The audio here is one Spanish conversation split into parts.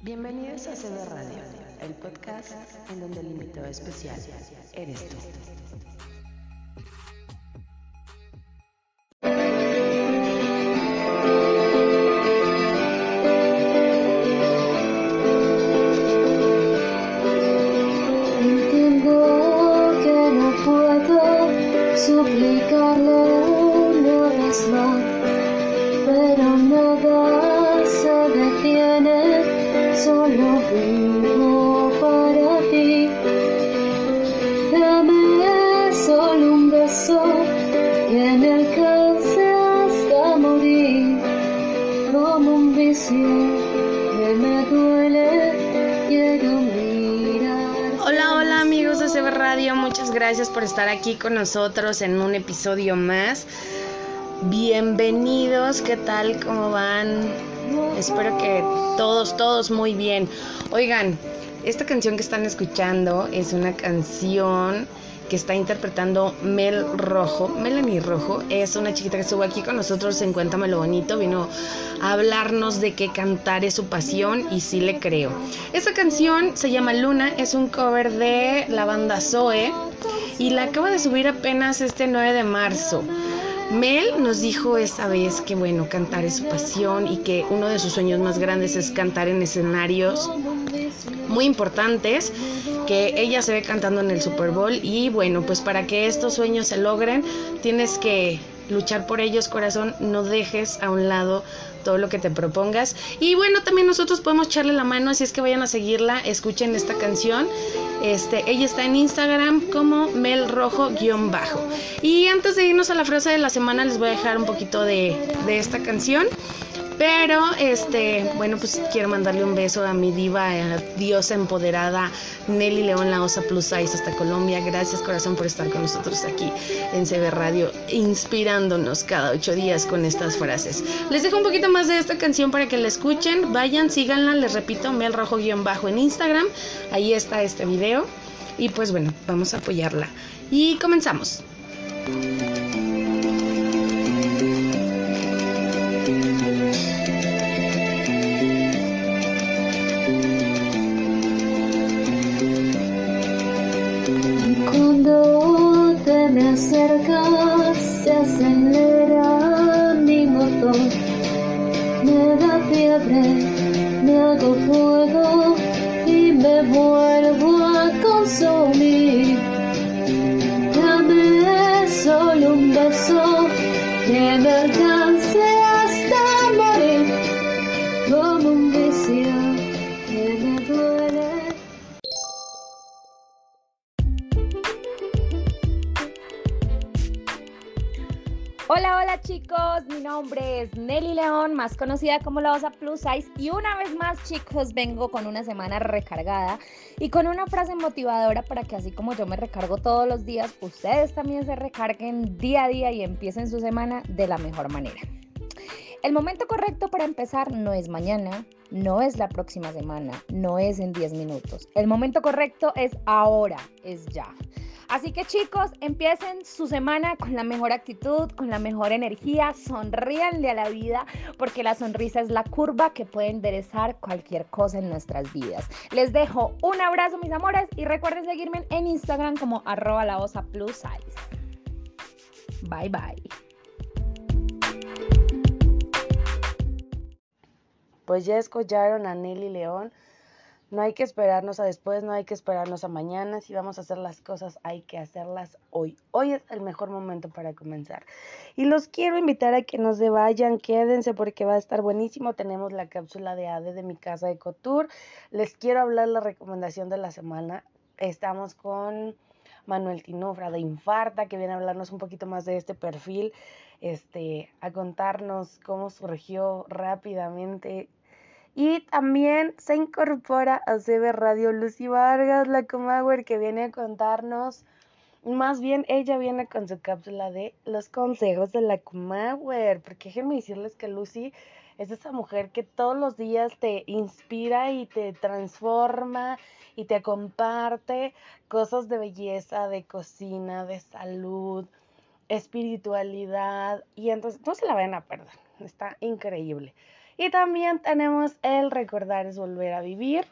Bienvenidos a CB Radio, el podcast en donde el invitado especial eres tú. Aquí con nosotros en un episodio más. Bienvenidos, ¿qué tal? ¿Cómo van? Espero que todos, todos muy bien. Oigan, esta canción que están escuchando es una canción que está interpretando Mel Rojo. Melanie Rojo es una chiquita que estuvo aquí con nosotros en Cuéntamelo Bonito. Vino a hablarnos de que cantar es su pasión y sí le creo. Esta canción se llama Luna, es un cover de la banda Zoe y la acaba de subir apenas este 9 de marzo. Mel nos dijo esa vez que bueno, cantar es su pasión y que uno de sus sueños más grandes es cantar en escenarios muy importantes que ella se ve cantando en el Super Bowl y bueno, pues para que estos sueños se logren tienes que luchar por ellos, corazón, no dejes a un lado todo lo que te propongas. Y bueno, también nosotros podemos echarle la mano, así es que vayan a seguirla, escuchen esta canción. Este, ella está en Instagram como Mel Rojo-bajo. Y antes de irnos a la frase de la semana, les voy a dejar un poquito de, de esta canción. Pero, este, bueno, pues quiero mandarle un beso a mi diva, a diosa empoderada, Nelly León, la Osa Plus Size hasta Colombia. Gracias, corazón, por estar con nosotros aquí en CB Radio, inspirándonos cada ocho días con estas frases. Les dejo un poquito más de esta canción para que la escuchen. Vayan, síganla, les repito, Mel Rojo-bajo en Instagram. Ahí está este video. Y pues bueno, vamos a apoyarla. Y comenzamos. Cuando te me acercas, se acelera mi motor. Me da fiebre, me hago fuego y me vuelvo a consumir. Dame solo un beso que me Hola, hola chicos, mi nombre es Nelly León, más conocida como la Osa Plus Size y una vez más chicos vengo con una semana recargada y con una frase motivadora para que así como yo me recargo todos los días, ustedes también se recarguen día a día y empiecen su semana de la mejor manera. El momento correcto para empezar no es mañana, no es la próxima semana, no es en 10 minutos. El momento correcto es ahora, es ya. Así que chicos, empiecen su semana con la mejor actitud, con la mejor energía, sonríanle a la vida, porque la sonrisa es la curva que puede enderezar cualquier cosa en nuestras vidas. Les dejo un abrazo, mis amores, y recuerden seguirme en Instagram como arroba la plus size. Bye bye. Pues ya escucharon a Nelly León. No hay que esperarnos a después, no hay que esperarnos a mañana. Si vamos a hacer las cosas, hay que hacerlas hoy. Hoy es el mejor momento para comenzar. Y los quiero invitar a que no se vayan, quédense porque va a estar buenísimo. Tenemos la cápsula de ADE de mi casa de Cotur. Les quiero hablar la recomendación de la semana. Estamos con Manuel Tinofra de Infarta, que viene a hablarnos un poquito más de este perfil, este, a contarnos cómo surgió rápidamente y también se incorpora a CB Radio Lucy Vargas, la Comauer, que viene a contarnos, más bien ella viene con su cápsula de los consejos de la Comauer, porque déjenme decirles que Lucy es esa mujer que todos los días te inspira y te transforma y te comparte cosas de belleza, de cocina, de salud, espiritualidad, y entonces no se la vayan a perder, está increíble. Y también tenemos el recordar es volver a vivir.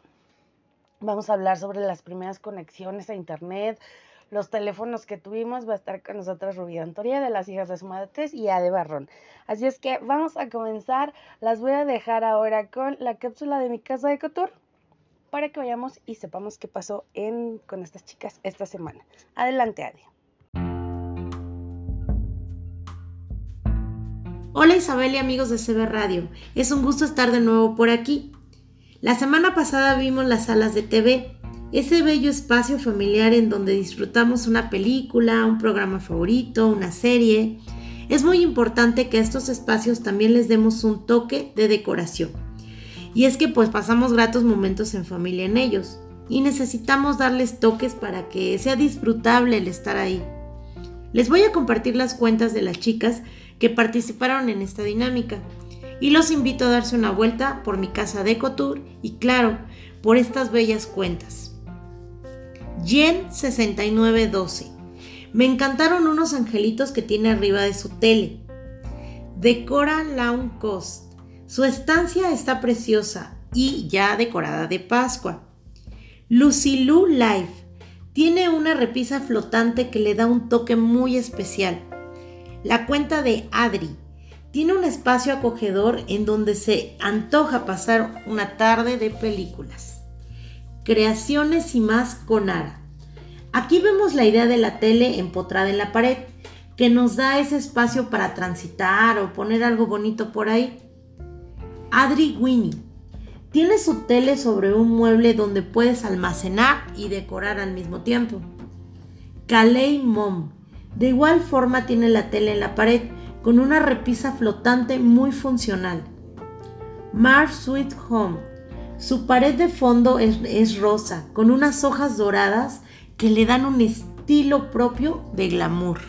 Vamos a hablar sobre las primeras conexiones a internet, los teléfonos que tuvimos. Va a estar con nosotros Rubí Antoria de las hijas de su madre y Ade Barrón. Así es que vamos a comenzar. Las voy a dejar ahora con la cápsula de mi casa de Cotur para que vayamos y sepamos qué pasó en, con estas chicas esta semana. Adelante, Ade. Hola Isabel y amigos de CB Radio, es un gusto estar de nuevo por aquí. La semana pasada vimos las salas de TV, ese bello espacio familiar en donde disfrutamos una película, un programa favorito, una serie. Es muy importante que a estos espacios también les demos un toque de decoración. Y es que pues pasamos gratos momentos en familia en ellos y necesitamos darles toques para que sea disfrutable el estar ahí. Les voy a compartir las cuentas de las chicas que participaron en esta dinámica. Y los invito a darse una vuelta por mi casa de Ecotour y claro, por estas bellas cuentas. Jen 6912. Me encantaron unos angelitos que tiene arriba de su tele. Decora Lawn Cost. Su estancia está preciosa y ya decorada de Pascua. Lucy Lou Life. Tiene una repisa flotante que le da un toque muy especial. La cuenta de Adri tiene un espacio acogedor en donde se antoja pasar una tarde de películas. Creaciones y más con Ara. Aquí vemos la idea de la tele empotrada en la pared, que nos da ese espacio para transitar o poner algo bonito por ahí. Adri Winnie. Tiene su tele sobre un mueble donde puedes almacenar y decorar al mismo tiempo. Kalei Mom de igual forma tiene la tele en la pared con una repisa flotante muy funcional. Mars Sweet Home. Su pared de fondo es, es, rosa con unas hojas doradas que le dan un estilo propio de glamour.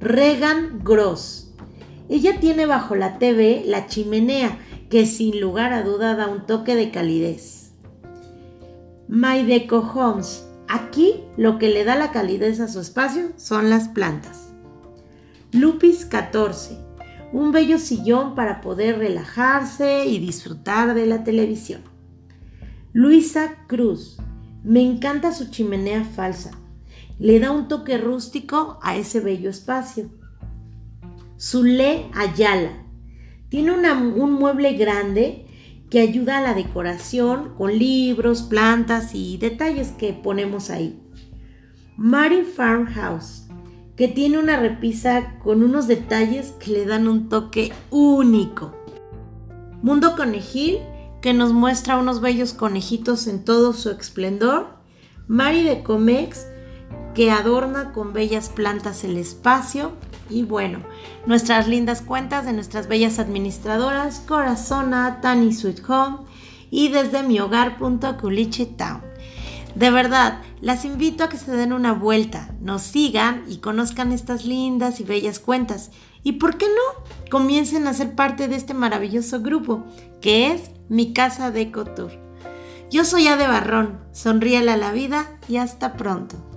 Regan Gross. Ella tiene bajo la TV la chimenea que sin lugar a duda da un toque de calidez. My Deco Homes Aquí lo que le da la calidez a su espacio son las plantas. Lupis 14. Un bello sillón para poder relajarse y disfrutar de la televisión. Luisa Cruz. Me encanta su chimenea falsa. Le da un toque rústico a ese bello espacio. Zule Ayala. Tiene un mueble grande que ayuda a la decoración con libros, plantas y detalles que ponemos ahí. Mary Farmhouse, que tiene una repisa con unos detalles que le dan un toque único. Mundo Conejil, que nos muestra unos bellos conejitos en todo su esplendor. Mari de Comex, que adorna con bellas plantas el espacio. Y bueno, nuestras lindas cuentas de nuestras bellas administradoras, Corazona, Tani Sweet Home y desde mi Town. De verdad, las invito a que se den una vuelta, nos sigan y conozcan estas lindas y bellas cuentas. Y por qué no, comiencen a ser parte de este maravilloso grupo, que es mi casa de Tour. Yo soy Ade Barrón, sonríele a la vida y hasta pronto.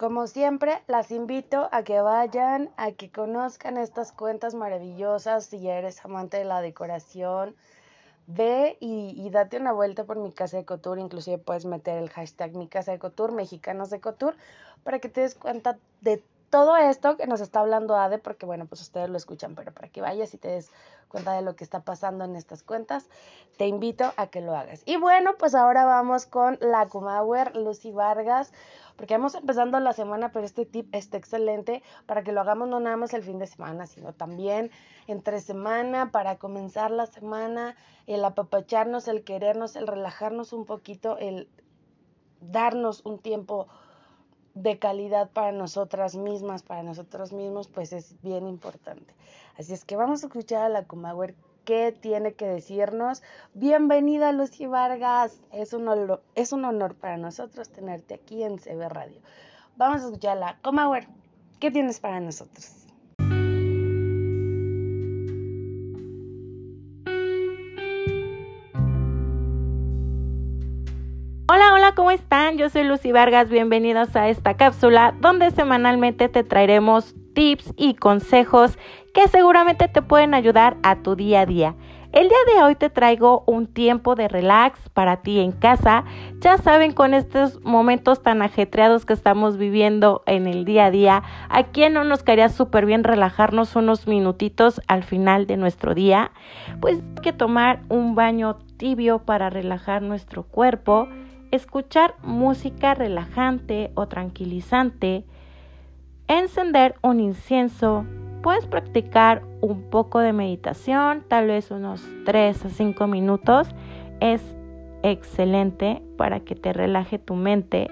Como siempre, las invito a que vayan, a que conozcan estas cuentas maravillosas. Si eres amante de la decoración, ve y, date una vuelta por mi casa de Cotur. Inclusive puedes meter el hashtag mi casa de Cotur, mexicanos de Cotur, para que te des cuenta de todo esto que nos está hablando Ade, porque bueno, pues ustedes lo escuchan, pero para que vayas y te des cuenta de lo que está pasando en estas cuentas, te invito a que lo hagas. Y bueno, pues ahora vamos con la Kumauer, Lucy Vargas, porque vamos empezando la semana, pero este tip está excelente para que lo hagamos no nada más el fin de semana, sino también entre semana, para comenzar la semana, el apapacharnos, el querernos, el relajarnos un poquito, el darnos un tiempo de calidad para nosotras mismas, para nosotros mismos, pues es bien importante. Así es que vamos a escuchar a la Kumauer qué tiene que decirnos. Bienvenida Lucy Vargas, es un, honor, para nosotros tenerte aquí en CB Radio. Vamos a escuchar a la Kumauer, ¿qué tienes para nosotros? ¿Cómo están? Yo soy Lucy Vargas, bienvenidos a esta cápsula donde semanalmente te traeremos tips y consejos que seguramente te pueden ayudar a tu día a día. El día de hoy te traigo un tiempo de relax para ti en casa. Ya saben, con estos momentos tan ajetreados que estamos viviendo en el día a día, ¿a quién no nos quería súper bien relajarnos unos minutitos al final de nuestro día? Pues hay que tomar un baño tibio para relajar nuestro cuerpo, escuchar música relajante o tranquilizante, encender un incienso, puedes practicar un poco de meditación, tal vez unos 3 a 5 minutos. Es excelente para que te relaje tu mente.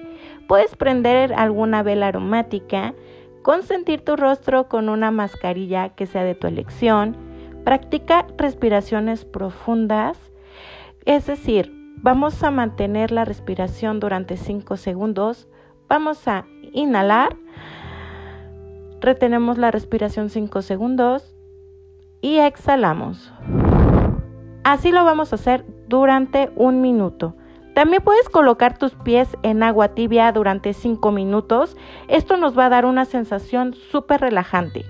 Puedes prender alguna vela aromática, consentir tu rostro con una mascarilla que sea de tu elección. Practica respiraciones profundas, es decir, vamos a mantener la respiración durante 5 segundos. Vamos a inhalar Retenemos la respiración 5 segundos y exhalamos. Así lo vamos a hacer durante un minuto. También puedes colocar tus pies en agua tibia durante 5 minutos. Esto nos va a dar una sensación súper relajante.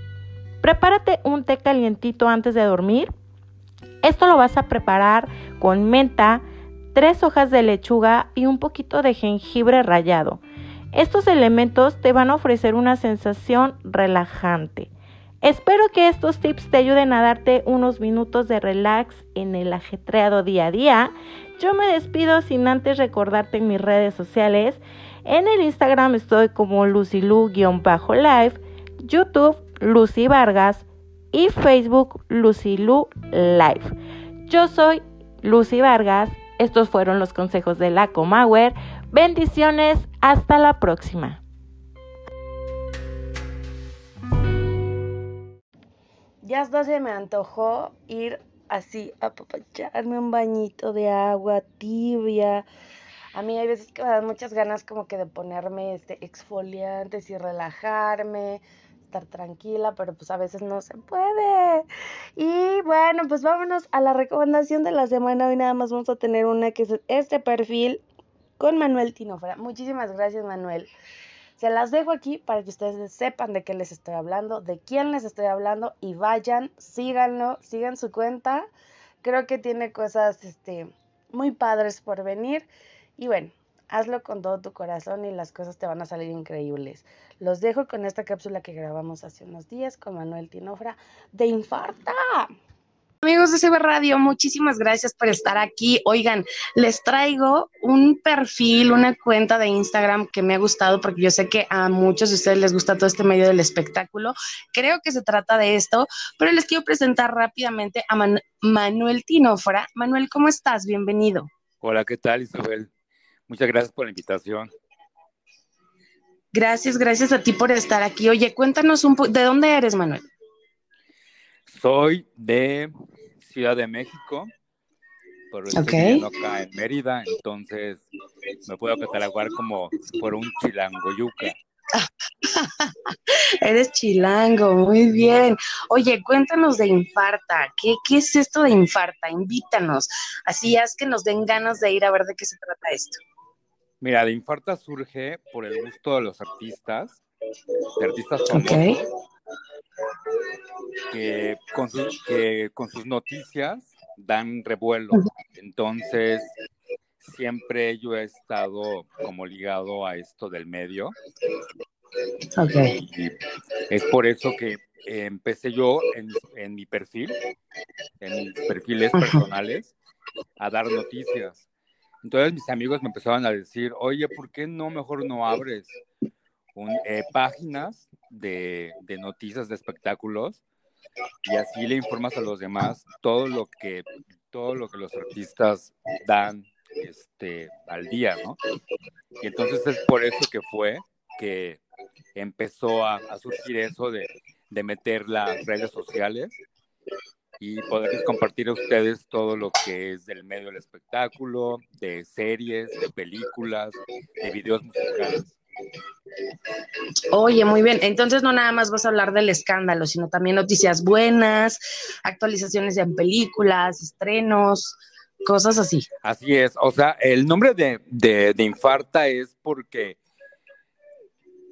Prepárate un té calientito antes de dormir. Esto lo vas a preparar con menta, tres hojas de lechuga y un poquito de jengibre rallado. Estos elementos te van a ofrecer una sensación relajante. Espero que estos tips te ayuden a darte unos minutos de relax en el ajetreado día a día. Yo me despido sin antes recordarte en mis redes sociales. En el Instagram estoy como lucilu-live, YouTube Lucy Vargas y Facebook Lucilu Live. Yo soy Lucy Vargas. Estos fueron los consejos de la Comauer. Bendiciones, hasta la próxima. Ya hasta se me antojó ir así a papacharme un bañito de agua tibia. A mí hay veces que me dan muchas ganas como que de ponerme este exfoliantes y relajarme, estar tranquila, pero pues a veces no se puede. Y bueno, pues vámonos a la recomendación de la semana. Hoy nada más vamos a tener una que es este perfil con Manuel Tinofra. Muchísimas gracias, Manuel. Se las dejo aquí para que ustedes sepan de qué les estoy hablando, de quién les estoy hablando y vayan, síganlo, sigan su cuenta. Creo que tiene cosas este, muy padres por venir. Y bueno, hazlo con todo tu corazón y las cosas te van a salir increíbles. Los dejo con esta cápsula que grabamos hace unos días con Manuel Tinofra de Infarta. Amigos de CB Radio, muchísimas gracias por estar aquí. Oigan, les traigo un perfil, una cuenta de Instagram que me ha gustado porque yo sé que a muchos de ustedes les gusta todo este medio del espectáculo. Creo que se trata de esto, pero les quiero presentar rápidamente a Manuel Tinofra. Manuel, ¿cómo estás? Bienvenido. Hola, ¿qué tal, Isabel? Muchas gracias por la invitación. Gracias, gracias a ti por estar aquí. Oye, cuéntanos un poco, ¿de dónde eres, Manuel? Soy de Ciudad de México, pero estoy acá en Mérida, entonces me puedo catalogar como por un chilango yuca. Eres chilango, muy bien. Oye, cuéntanos de Infarta. ¿Qué, ¿Qué es esto de Infarta? Invítanos. Así es que nos den ganas de ir a ver de qué se trata esto. Mira, de Infarta surge por el gusto de los artistas, de artistas famosos, que con, sus, que con sus noticias dan revuelo. Entonces, siempre yo he estado como ligado a esto del medio. Y es por eso que empecé yo en, en, mi perfil, en mis perfiles personales, a dar noticias. Entonces mis amigos me empezaban a decir, oye, ¿por qué no mejor no abres eh, páginas de, noticias de espectáculos y así le informas a los demás todo lo que todo lo que los artistas dan este al día, ¿no? Y entonces es por eso que fue que empezó a, surgir eso de, de, meter las redes sociales y poderles compartir a ustedes todo lo que es del medio del espectáculo, de series, de películas, de videos musicales. Oye, muy bien. Entonces no nada más vas a hablar del escándalo, sino también noticias buenas, actualizaciones en películas, estrenos, cosas así. Así es. O sea, el nombre de, de, Infarta es porque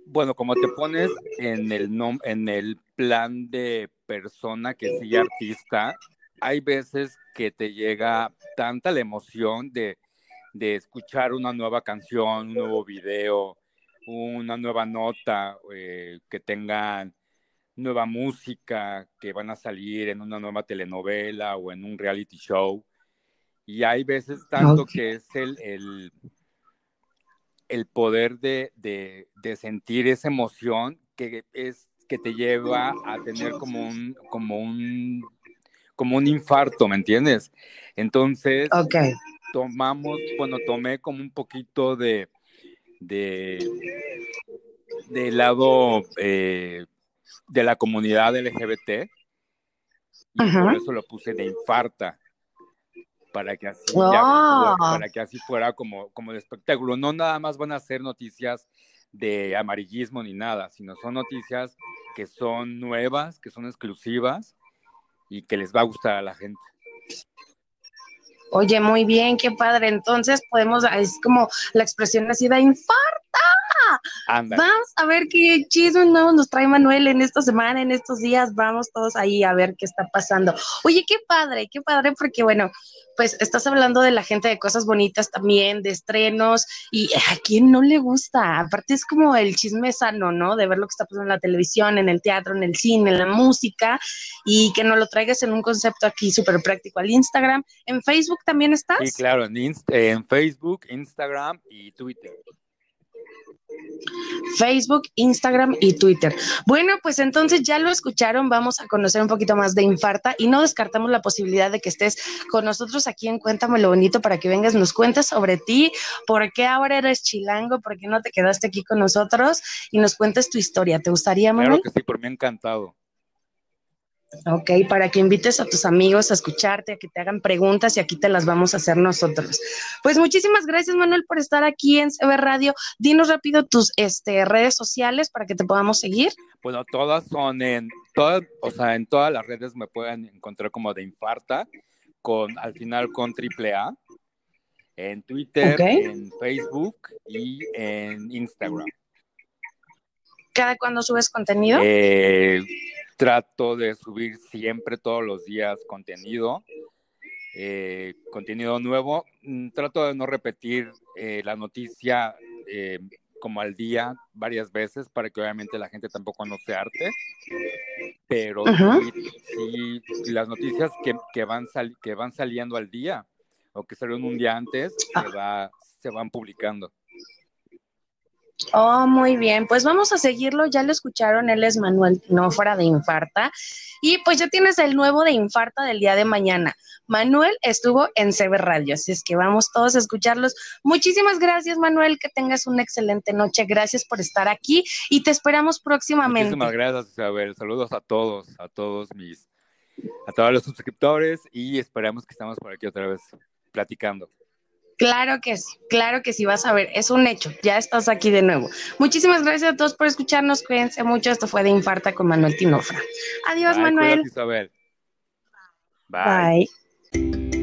Bueno, como te pones en el, nom- en el plan de persona que sigue artista, hay veces que te llega tanta la emoción de, de escuchar una nueva canción, un nuevo video, una nueva nota, eh, que tengan nueva música, que van a salir en una nueva telenovela o en un reality show. Y hay veces tanto que es el, el, el poder de, de, de sentir esa emoción que es que te lleva a tener como un, como un, como un infarto, ¿me entiendes? Entonces, tomamos, bueno, tomé como un poquito de, de, de lado eh, de la comunidad LGBT y Ajá. por eso lo puse de infarta para que así ya para que así fuera como como de espectáculo no nada más van a ser noticias de amarillismo ni nada sino son noticias que son nuevas que son exclusivas y que les va a gustar a la gente Oye, muy bien, qué padre. Entonces podemos, es como la expresión así de infarta. Vamos a ver qué chisme nuevo nos trae Manuel en esta semana, en estos días. Vamos todos ahí a ver qué está pasando. Oye, qué padre, qué padre, porque bueno, pues estás hablando de la gente de cosas bonitas también, de estrenos, y a quién no le gusta. Aparte es como el chisme sano, ¿no? De ver lo que está pasando en la televisión, en el teatro, en el cine, en la música, y que nos lo traigas en un concepto aquí súper práctico al Instagram. ¿En Facebook también estás? sí claro en, en Facebook Instagram y Twitter Facebook, Instagram y Twitter. Bueno, pues entonces ya lo escucharon, vamos a conocer un poquito más de Infarta y no descartamos la posibilidad de que estés con nosotros aquí en Cuéntame lo bonito para que vengas, nos cuentes sobre ti, por qué ahora eres chilango, por qué no te quedaste aquí con nosotros y nos cuentes tu historia. ¿Te gustaría, Manuel? claro que sí por mí encantado Ok, para que invites a tus amigos a escucharte, a que te hagan preguntas y aquí te las vamos a hacer nosotros. Pues muchísimas gracias, Manuel, por estar aquí en CB Radio. Dinos rápido tus este, redes sociales para que te podamos seguir. Bueno, todas son en todas, o sea, en todas las redes me pueden encontrar como de Infarta, con al final con triple A, en Twitter, en Facebook y en Instagram. ¿Cada cuando subes contenido? Eh, trato de subir siempre todos los días contenido, eh, contenido nuevo. Mm, Trato de no repetir eh, la noticia eh, como al día varias veces para que obviamente la gente tampoco no se arte. Pero sí, sí, las noticias que, que, van sal- que van saliendo al día o que salieron un día antes se, va, se van publicando. Oh, muy bien. Pues vamos a seguirlo. Ya lo escucharon. Él es Manuel Tinófora de Infarta. Y pues ya tienes el nuevo de Infarta del día de mañana. Manuel estuvo en CB Radio. Así es que vamos todos a escucharlos. Muchísimas gracias, Manuel. Que tengas una excelente noche. Gracias por estar aquí y te esperamos próximamente. Muchísimas gracias, Isabel. Saludos a todos, a todos mis, a todos los suscriptores y esperamos que estemos por aquí otra vez platicando. Claro que sí, claro que sí, vas a ver, es un hecho, ya estás aquí de nuevo. Muchísimas gracias a todos por escucharnos, cuídense mucho, esto fue de Infarta con Manuel Tinofra. Adiós, Bye, Manuel. cuídate, Isabel. Bye. Bye.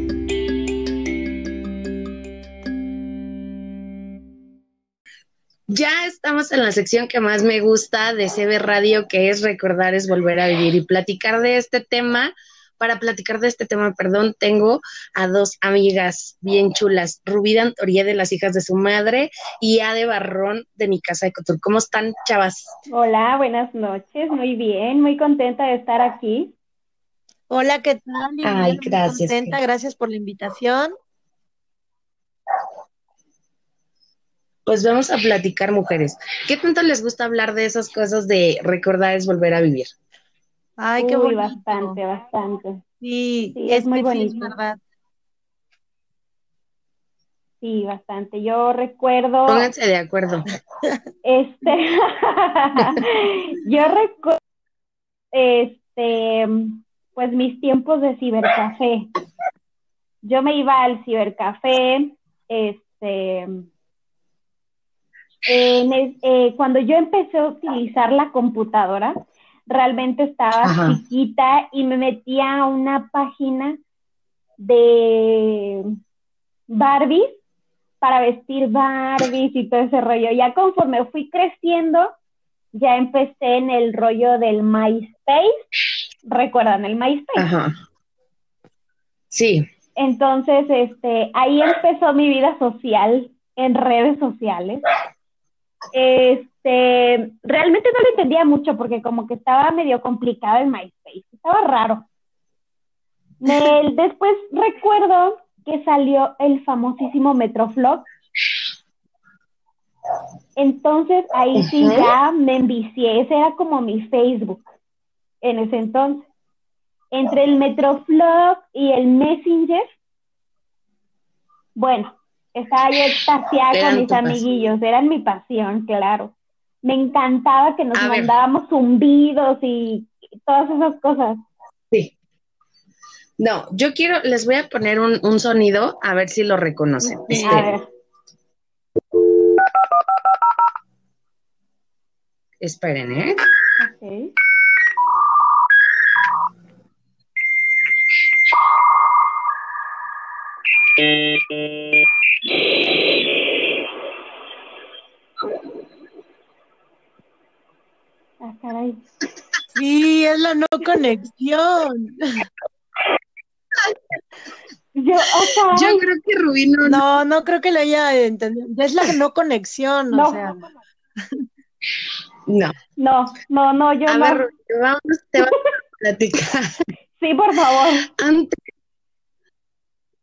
Ya estamos en la sección que más me gusta de CB Radio, que es recordar es volver a vivir y platicar de este tema. Para platicar de este tema, perdón, tengo a dos amigas bien chulas, Rubí Dantoría de las hijas de su madre y Ade Barrón de mi casa de Cotur. ¿Cómo están, chavas? Hola, buenas noches, muy bien, muy contenta de estar aquí. Hola, ¿qué tal? Ay, Muy gracias. contenta, gracias por la invitación. Pues vamos a platicar, mujeres. ¿Qué tanto les gusta hablar de esas cosas de recordar es volver a vivir? Ay, qué Uy, bonito. bastante, bastante. Sí, Sí, es muy bonito. verdad. Sí, bastante. Yo recuerdo, Pónganse de acuerdo. este, yo recuerdo, este, pues mis tiempos de cibercafé. Yo me iba al cibercafé, este, en el- eh, cuando yo empecé a utilizar la computadora, realmente estaba Ajá. chiquita y me metía a una página de Barbies para vestir Barbies y todo ese rollo. Ya conforme fui creciendo, ya empecé en el rollo del MySpace. ¿Recuerdan el MySpace? Ajá. Sí. Entonces, este, ahí empezó mi vida social en redes sociales. Este, realmente no lo entendía mucho porque como que estaba medio complicado en MySpace, estaba raro. Me- después recuerdo que salió el famosísimo Metroflog. Entonces ahí sí ya me envicié, ese era como mi Facebook en ese entonces. Entre el Metroflog y el Messenger, bueno, estaba yo extasiada con mis tu pasión. amiguillos, eran mi pasión, claro. Me encantaba que nos A ver. mandábamos zumbidos y todas esas cosas. Sí. No, yo quiero, les voy a poner un, un sonido a ver si lo reconocen. A Esperen, ver, esperen, ¿eh? ok. Ah, caray. Sí, es la no conexión. Yo, o sea, Yo creo que Rubí no, No, no creo que lo haya entendido. Ya es la no conexión, No. o sea. no. no, no, no, yo A no. ver, Rubí, vamos, te vamos a platicar. Sí, por favor. Antes,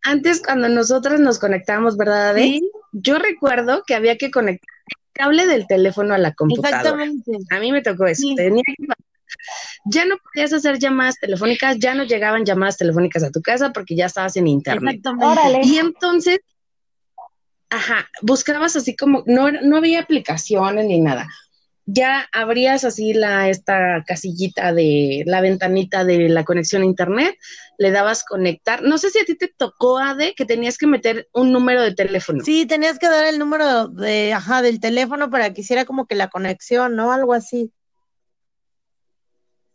antes cuando nosotras nos conectábamos, ¿verdad? Ade? Sí, Yo recuerdo que había que conectar el cable del teléfono a la computadora. exactamente. A mí me tocó eso. Sí. Tenía que- Ya no podías hacer llamadas telefónicas, ya no llegaban llamadas telefónicas a tu casa porque ya estabas en internet. Exactamente. Órale. Y entonces, ajá, buscabas así como, no, era- no había aplicaciones ni nada. Ya abrías así la, esta casillita de la ventanita de la conexión a internet, le dabas conectar. No sé si a ti te tocó, Ade, que tenías que meter un número de teléfono. Sí, tenías que dar el número de, ajá, del teléfono para que hiciera como que la conexión, ¿no? Algo así.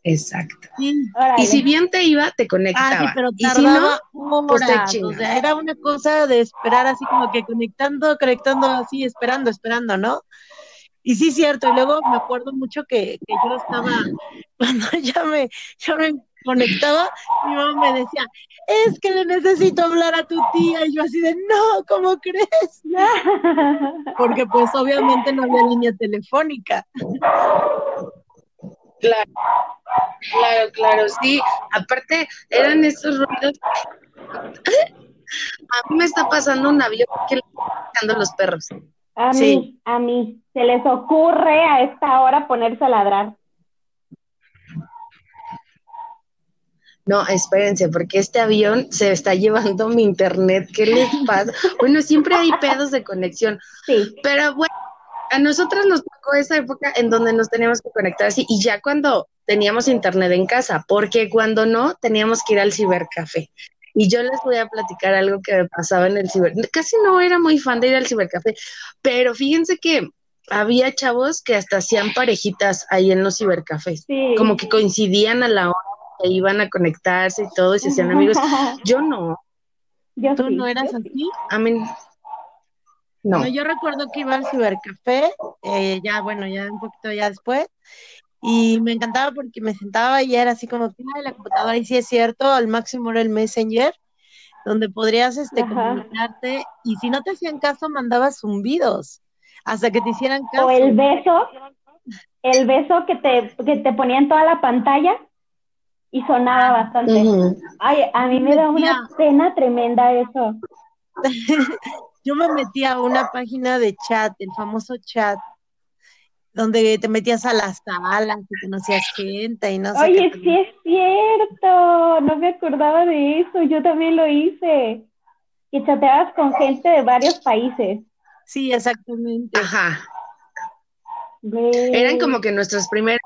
Exacto. Sí. Y si bien te iba, te Ah, conectaba. sí, pero y si no, tardaba pues. O sea, era una cosa de esperar así como que conectando, conectando así, esperando, esperando, ¿no? Y sí, cierto. Y luego me acuerdo mucho que, que yo estaba, cuando ya me, ya me conectaba, mi mamá me decía, es que le necesito hablar a tu tía. Y yo así de, no, ¿cómo crees? Porque pues obviamente no había línea telefónica. Claro, claro, claro, sí. Aparte, eran esos ruidos. A mí me está pasando un avión que le están los perros. A mí, Sí. a mí. Se les ocurre a esta hora ponerse a ladrar. No, espérense, porque este avión se está llevando mi internet. ¿Qué les pasa? Bueno, siempre hay pedos de conexión, Sí. pero bueno, a nosotros nos tocó esa época en donde nos teníamos que conectar así, y ya cuando teníamos internet en casa, porque cuando no, teníamos que ir al cibercafé. Y yo les voy a platicar algo que me pasaba en el ciber. Casi no era muy fan de ir al cibercafé, pero fíjense que había chavos que hasta hacían parejitas ahí en los cibercafés, Sí. como que coincidían a la hora que iban a conectarse y todo, y se hacían amigos. Yo no, Yo ¿Tú sí, no eras sí. así? a mí no. No, yo recuerdo que iba al cibercafé, eh, ya, bueno, ya un poquito ya después, y me encantaba porque me sentaba y era así como que "Ay, la computadora, y sí es cierto, al máximo era el Messenger, donde podrías este, Ajá. comunicarte, y si no te hacían caso, mandabas zumbidos, hasta que te hicieran caso. O el beso, el beso que te, que te ponía en toda la pantalla y sonaba bastante. Ay, a mí me da una pena tremenda eso. Yo me metí a una página de chat, el famoso chat, donde te metías a las salas y conocías gente y no sé Oye, qué. sí es cierto, no me acordaba de eso, yo también lo hice. Y chateabas con gente de varios países. Sí, exactamente. Ajá. Eran como que nuestras primeras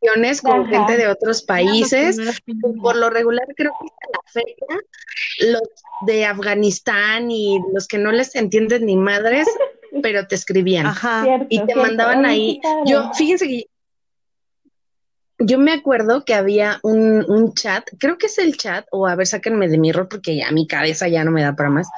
reuniones con Ajá. gente de otros países. Por lo regular, creo que hasta la fecha, los de Afganistán y los que no les entienden ni madres, pero te escribían. Ajá. Cierto, y te cierto. mandaban ahí. Yo, fíjense que yo me acuerdo que había un, un chat, creo que es el chat, o a ver, sáquenme de mi error porque ya mi cabeza ya no me da para más,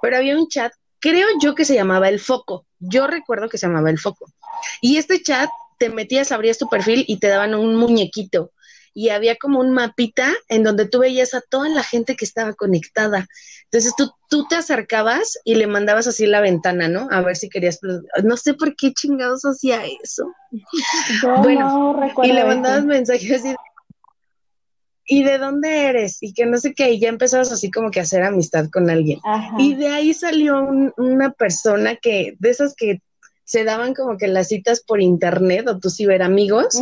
pero había un chat, creo yo que se llamaba El Foco, yo recuerdo que se llamaba El Foco, y este chat te metías, abrías tu perfil y te daban un muñequito y había como un mapita en donde tú veías a toda la gente que estaba conectada. Entonces tú, tú te acercabas y le mandabas así la ventana, ¿no? A ver si querías, no sé por qué chingados hacía eso. Yo Bueno, no y le eso. mandabas mensajes así, ¿y de dónde eres? Y que no sé qué, y ya empezabas así como que a hacer amistad con alguien. Ajá. Y de ahí salió un- una persona que, de esas que se daban como que las citas por internet o tus ciberamigos,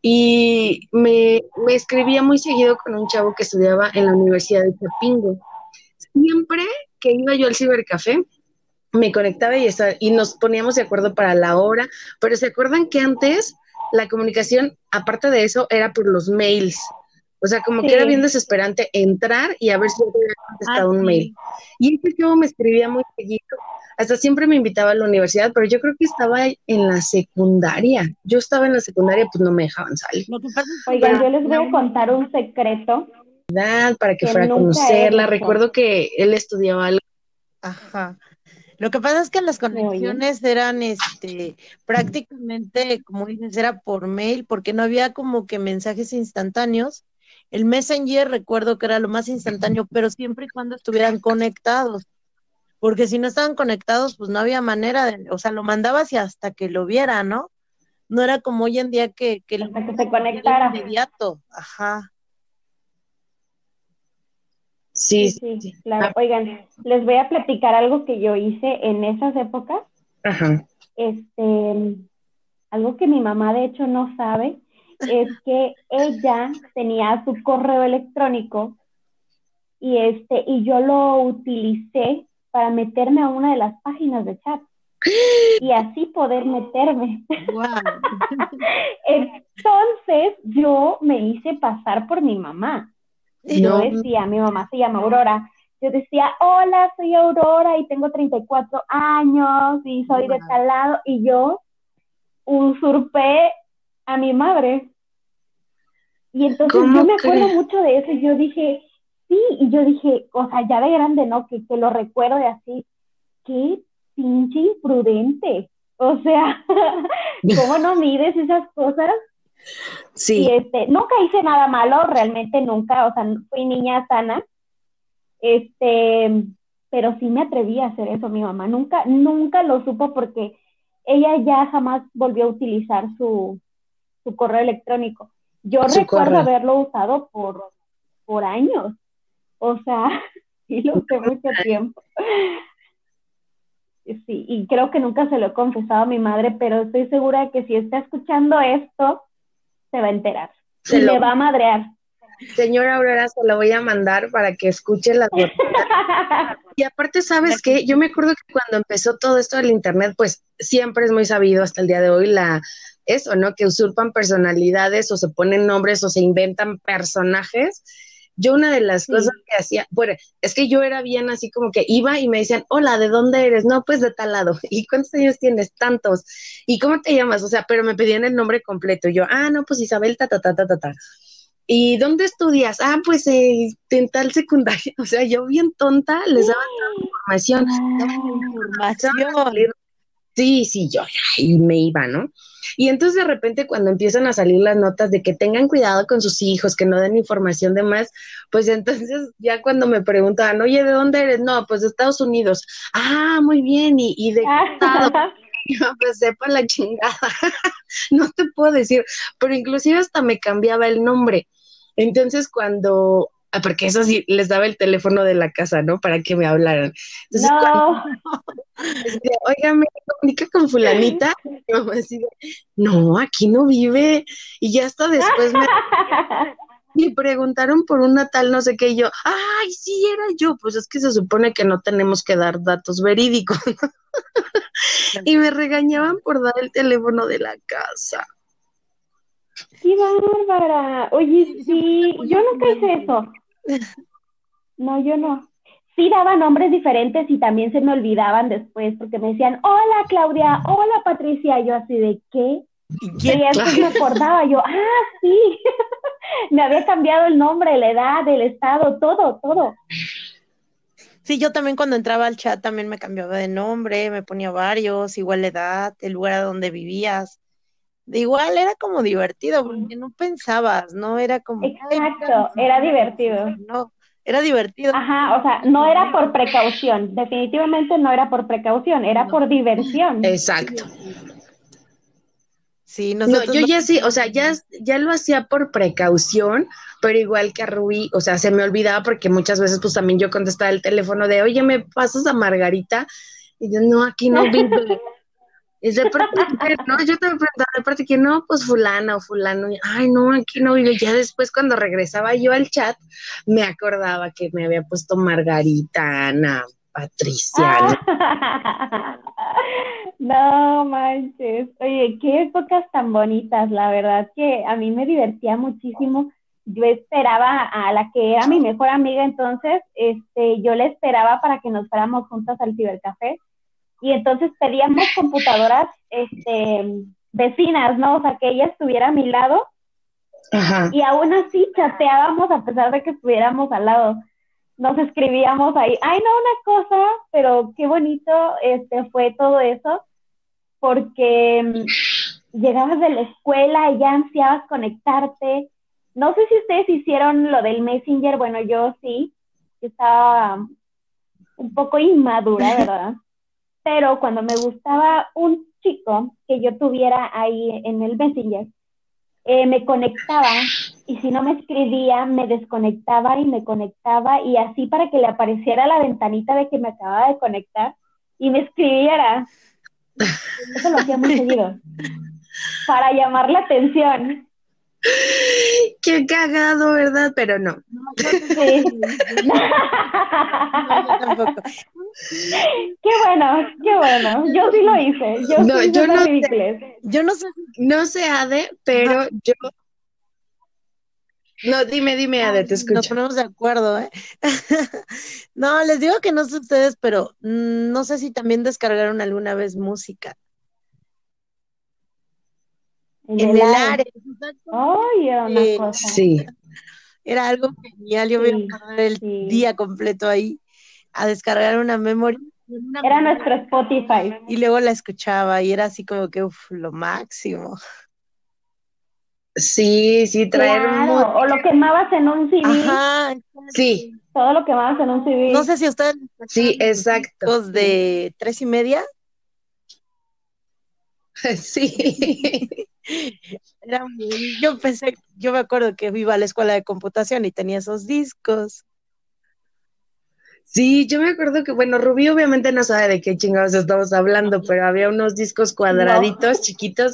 y me, me escribía muy seguido con un chavo que estudiaba en la Universidad de Chapingo. Siempre que iba yo al cibercafé, me conectaba y, nos poníamos de acuerdo para la hora, pero ¿se acuerdan que antes la comunicación, aparte de eso, era por los mails? O sea, como que era bien desesperante entrar y a ver si yo había contestado Ah, un sí. mail. Y ese chavo me escribía muy seguido. Hasta siempre me invitaba a la universidad, pero yo creo que estaba en la secundaria. Yo estaba en la secundaria, pues no me dejaban salir. Lo que pasa es que Oigan, yo les voy a contar un secreto. Para que Que fuera a conocerla. Recuerdo que él estudiaba algo. Ajá. Lo que pasa es que las conexiones eran este prácticamente, como dices, era por mail, porque no había como que mensajes instantáneos. El Messenger recuerdo que era lo más instantáneo, pero siempre y cuando estuvieran conectados. Porque si no estaban conectados, pues no había manera de, o sea, lo mandabas y hasta que lo viera, ¿no? No era como hoy en día que, que el Hasta que se conectara. inmediato. Ajá. Sí, Sí, sí, claro. Oigan, les voy a platicar algo que yo hice en esas épocas. Ajá. Este, algo que mi mamá de hecho no sabe es que ella tenía su correo electrónico y este y yo lo utilicé para meterme a una de las páginas de chat y así poder meterme. Guau. Entonces yo me hice pasar por mi mamá. Yo decía, mi mamá se llama Aurora. Yo decía, hola, soy Aurora y tengo 34 años y soy de tal lado. Y yo usurpé a mi madre. Y entonces ¿Cómo yo me acuerdo mucho de eso. Y yo dije, sí, y yo dije, o sea, ya de grande, ¿no? Que, que lo recuerdo de así. Qué pinche imprudente. O sea, ¿cómo no mides esas cosas? Y Sí. este, nunca hice nada malo, realmente nunca, o sea, fui niña sana. Este, pero sí me atreví a hacer eso, mi mamá nunca, nunca lo supo porque ella ya jamás volvió a utilizar su, su correo electrónico. Yo Su recuerdo correo. haberlo usado por, por años. O sea, sí lo usé mucho tiempo. Sí, y creo que nunca se lo he confesado a mi madre, pero estoy segura de que si está escuchando esto, se va a enterar. Se y lo- me va a madrear. Señora Aurora, se lo voy a mandar para que escuche las notas. Y aparte, ¿sabes qué? Yo me acuerdo que cuando empezó todo esto del internet, pues siempre es muy sabido hasta el día de hoy la eso, ¿no? Que usurpan personalidades o se ponen nombres o se inventan personajes. Yo una de las Sí. cosas que hacía, bueno, es que yo era bien así como que iba y me decían, hola, ¿de dónde eres? No, pues de tal lado. ¿Y cuántos años tienes? Tantos. ¿Y cómo te llamas? O sea, pero me pedían el nombre completo. Y yo, ah, no, pues Isabel, ta, ta, ta, ta, ta, ta. ¿Y dónde estudias? Ah, pues eh, en tal secundaria. O sea, yo bien tonta les daba toda la información. Información. Sí, sí, yo y me iba, ¿no? Y entonces de repente cuando empiezan a salir las notas de que tengan cuidado con sus hijos, que no den información de más, pues entonces ya cuando me preguntaban, oye, ¿de dónde eres? No, pues de Estados Unidos. Ah, muy bien, ¿y, y de qué estado? Yo, pues sepa la chingada. no te puedo decir, pero inclusive hasta me cambiaba el nombre. Entonces cuando, ah, porque eso sí, les daba el teléfono de la casa, ¿no? Para que me hablaran. Entonces cuando No, Este, Oiga, me comunica con fulanita. Y mi mamá así de, no, aquí no vive. Y ya hasta después me, me preguntaron por una tal no sé qué. Y yo, ay, sí, era yo. Pues es que se supone que no tenemos que dar datos verídicos. y me regañaban por dar el teléfono de la casa. qué bárbara. Oye, sí, yo nunca hice eso. No, yo no. Sí daba nombres diferentes y también se me olvidaban después porque me decían, hola Claudia, hola Patricia. Y yo así de, ¿qué? ¿Y después me acordaba, yo, ah, sí, me había cambiado el nombre, la edad, el estado, todo, todo. Sí, yo también cuando entraba al chat también me cambiaba de nombre, me ponía varios, igual la edad, el lugar a donde vivías. Igual era como divertido, porque no pensabas, no era como... "Ay, Exacto, era divertido. No, era divertido. Ajá, o sea, no era por precaución, definitivamente no era por precaución, era por diversión. Exacto. Sí, No, yo no- ya sí, o sea, ya, ya lo hacía por precaución, pero igual que a Rubí, o sea, se me olvidaba porque muchas veces pues también yo contestaba el teléfono de, oye, ¿me pasas a Margarita? Y yo, no, aquí no vive. Y de parte que no, yo te preguntaba de parte que no, pues fulana o fulano, y, ay, no, aquí no vive. Ya después cuando regresaba yo al chat, me acordaba que me había puesto Margarita, Ana, Patricia. ¿no? Ah. No manches. Oye, qué épocas tan bonitas, la verdad que a mí me divertía muchísimo. Yo esperaba a la que era mi mejor amiga entonces, este, yo le esperaba para que nos fuéramos juntas al cibercafé y entonces pedíamos computadoras, este, vecinas, ¿no? O sea, que ella estuviera a mi lado Ajá. y aún así chateábamos a pesar de que estuviéramos al lado. Nos escribíamos ahí, ay no, una cosa, pero qué bonito este fue todo eso, porque mm, llegabas de la escuela y ya ansiabas conectarte. No sé si ustedes hicieron lo del Messenger, bueno, yo sí, estaba un poco inmadura, ¿verdad? Pero cuando me gustaba un chico que yo tuviera ahí en el Messenger, eh, me conectaba y si no me escribía, me desconectaba y me conectaba y así para que le apareciera la ventanita de que me acababa de conectar y me escribiera. Eso lo hacía muy seguido. Para llamar la atención. Qué cagado, ¿verdad? Pero no. Sí. yo tampoco. qué bueno, qué bueno. Yo sí lo hice. Yo No, sí hice yo no sé. Yo no sé, No sé, Ade, pero yo. No, dime, dime, Ade, te nos escucho. ponemos de acuerdo, ¿eh? No, les digo que no sé ustedes, pero mm, no sé si también descargaron alguna vez música. En, En el área. Ay, era una Sí. cosa. Sí. Era algo genial. Yo me iba a el sí. día completo ahí a descargar una memoria. Era nuestro Spotify. Y luego la escuchaba y era así como que, uff, lo máximo. Sí, sí, traer Claro, o lo quemabas en un CD, Ajá. Sí, todo lo quemabas en un CD. No sé si ustedes sí, exacto. de tres y media Sí. Era muy- yo pensé, yo me acuerdo que iba a la escuela de computación y tenía esos discos. Sí, yo me acuerdo que, bueno, Rubí obviamente no sabe de qué chingados estamos hablando, pero había unos discos cuadraditos, chiquitos,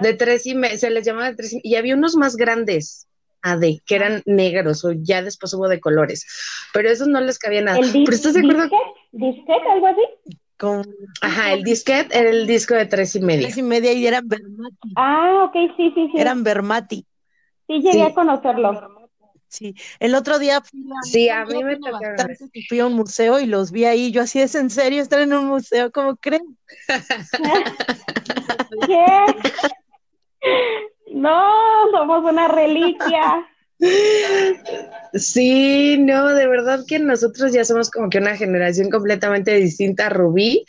de tres y me- se les llamaba de tres y, y había unos más grandes, AD, que eran negros, o ya después hubo de colores, pero esos no les cabía nada. ¿El Pero estás de acuerdo? ¿Disquete, algo así? Con ajá, el disquete era el disco de tres y media. tres y media y eran Vermati. Ah, ok, sí, sí, sí. Eran Vermati. sí, llegué sí. a conocerlo. Sí. El otro día fui a, Sí, a mí me bastante fui a un museo y los vi ahí. Yo así es en serio estar en un museo, ¿cómo creen? ¿Qué? No, somos una reliquia. Sí, no, de verdad que nosotros ya somos como que una generación completamente distinta a Rubí,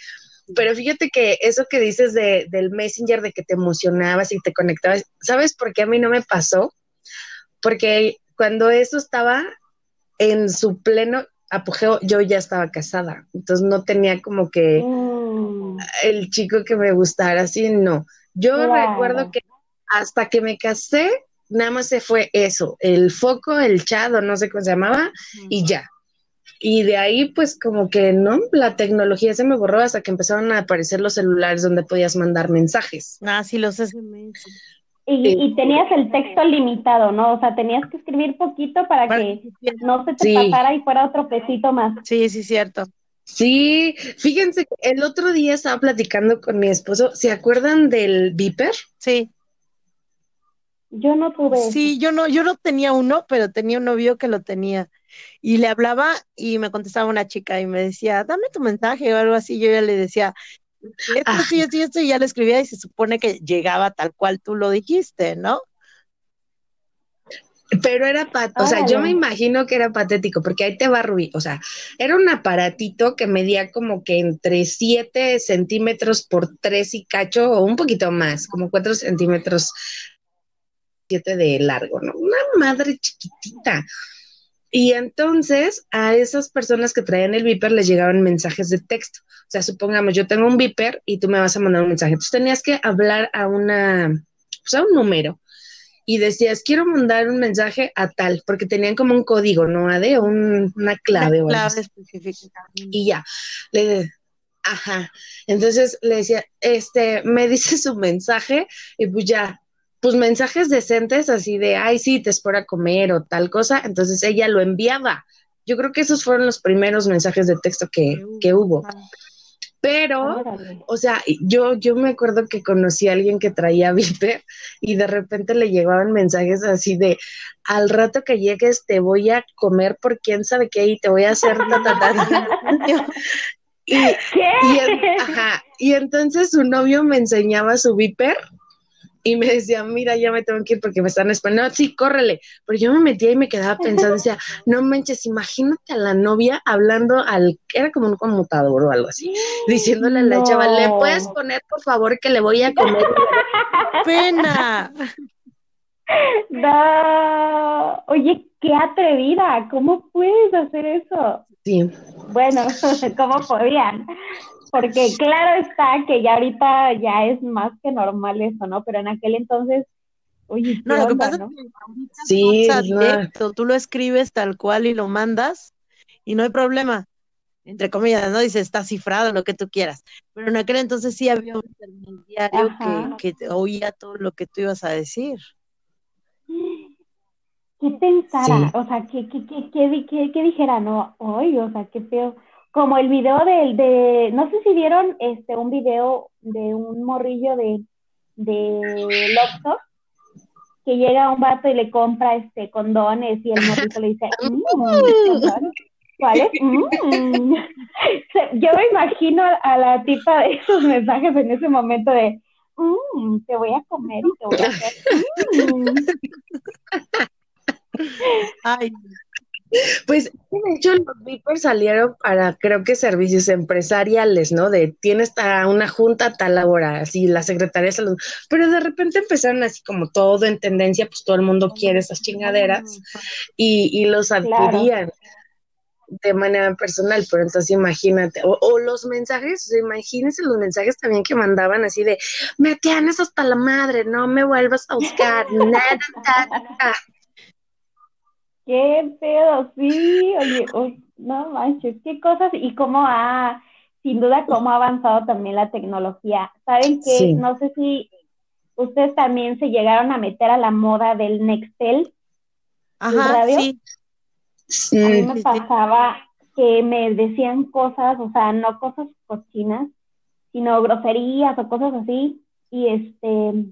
pero fíjate que eso que dices de, del Messenger, de que te emocionabas y te conectabas, ¿sabes por qué a mí no me pasó? Porque cuando eso estaba en su pleno apogeo, yo ya estaba casada, entonces no tenía como que Mm, el chico que me gustara, así no. Yo Claro. recuerdo que hasta que me casé, nada más se fue eso, el foco, el chat o no sé cómo se llamaba, y ya. Y de ahí, pues como que no, la tecnología se me borró hasta que empezaron a aparecer los celulares donde podías mandar mensajes. Ah, sí, los SMS. Y, y tenías el texto limitado, ¿no? O sea, tenías que escribir poquito para que que- no se te Sí. pasara y fuera otro pesito más. Sí, sí, cierto. Sí, fíjense, que el otro día estaba platicando con mi esposo, ¿se acuerdan del Viper? Sí. Yo no tuve eso. Sí, yo no, yo no tenía uno, pero tenía un novio que lo tenía. Y le hablaba y me contestaba una chica y me decía, dame tu mensaje o algo así. Yo ya le decía, esto, Ah. sí, esto y esto, y ya le escribía y se supone que llegaba tal cual tú lo dijiste, ¿no? Pero era, pat o sea, yo me imagino que era patético, porque ahí te va Rubí, o sea, era un aparatito que medía como que entre 7 centímetros por 3 y cacho, o un poquito más, como 4 centímetros 7 de largo, ¿no? Una madre chiquitita. Y entonces a esas personas que traían el Viper les llegaban mensajes de texto. O sea, supongamos, yo tengo un Viper y tú me vas a mandar un mensaje. Entonces tenías que hablar a una, pues a un número y decías, quiero mandar un mensaje a tal, porque tenían como un código, ¿no? Ade, un, una clave algo clave específica. Y ya, le, ajá. Entonces le decía, este, me dice su mensaje y pues ya, pues mensajes decentes así de, ay, sí, te espero a comer o tal cosa. Entonces ella lo enviaba. Yo creo que esos fueron los primeros mensajes de texto que, que hubo. Pero, o sea, yo, yo me acuerdo que conocí a alguien que traía Viper y de repente le llegaban mensajes así de, al rato que llegues te voy a comer por quién sabe qué y te voy a hacer ta, ta, ta, ta". Y, ajá, y entonces su novio me enseñaba su Viper y me decía, mira, ya me tengo que ir porque me están esperando. No, sí, córrele. Pero yo me metía y me quedaba pensando, decía, no manches, imagínate a la novia hablando al, era como un conmutador o algo así, diciéndole a la No. chava, ¿le puedes poner por favor que le voy a comer? ¡Pena! No. Oye, qué atrevida. ¿Cómo puedes hacer eso? Sí, Bueno, ¿cómo podían? Porque claro está que ya ahorita ya es más que normal eso, ¿no? Pero en aquel entonces, oye, ¿qué No, lo que pasa no? es que es Sí, no. directo, tú lo escribes tal cual y lo mandas y no hay problema. Entre comillas, ¿no? Dice, está cifrado, lo que tú quieras. Pero en aquel entonces sí había un intermediario Ajá. que, que oía todo lo que tú ibas a decir. ¿Qué pensara? Sí. O sea, ¿qué, qué, qué, qué, di- qué- qué dijera? No, hoy, o sea, qué feo. Como el video del, de, no sé si vieron este, un video de un morrillo de, de Loxo, que llega un vato y le compra este condones y el morrito le dice, "Mm, ¿condones? ¿cuáles? Mm". Yo me imagino a la tipa de esos mensajes en ese momento de, "Mm, te voy a comer y te voy a hacer. mm". Ay, Pues de hecho los Vipers salieron para creo que servicios empresariales, ¿no? De tienes ta- una junta a tal hora, así la secretaria de salud, pero de repente empezaron así como todo en tendencia, pues todo el mundo quiere esas chingaderas y, y los adquirían de manera personal, pero entonces imagínate, o, o los mensajes, o sea, imagínense los mensajes también que mandaban así de, me tienes hasta la madre, no me vuelvas a buscar, nada, ta". Qué pedo, sí, oye, uy, no manches, qué cosas y cómo ha, sin duda, cómo ha avanzado también la tecnología. ¿Saben qué? Sí. No sé si ustedes también se llegaron a meter a la moda del Nextel. ajá, radio? sí. A mí me sí. pasaba que me decían cosas, o sea, no cosas cochinas, sino groserías o cosas así, y este,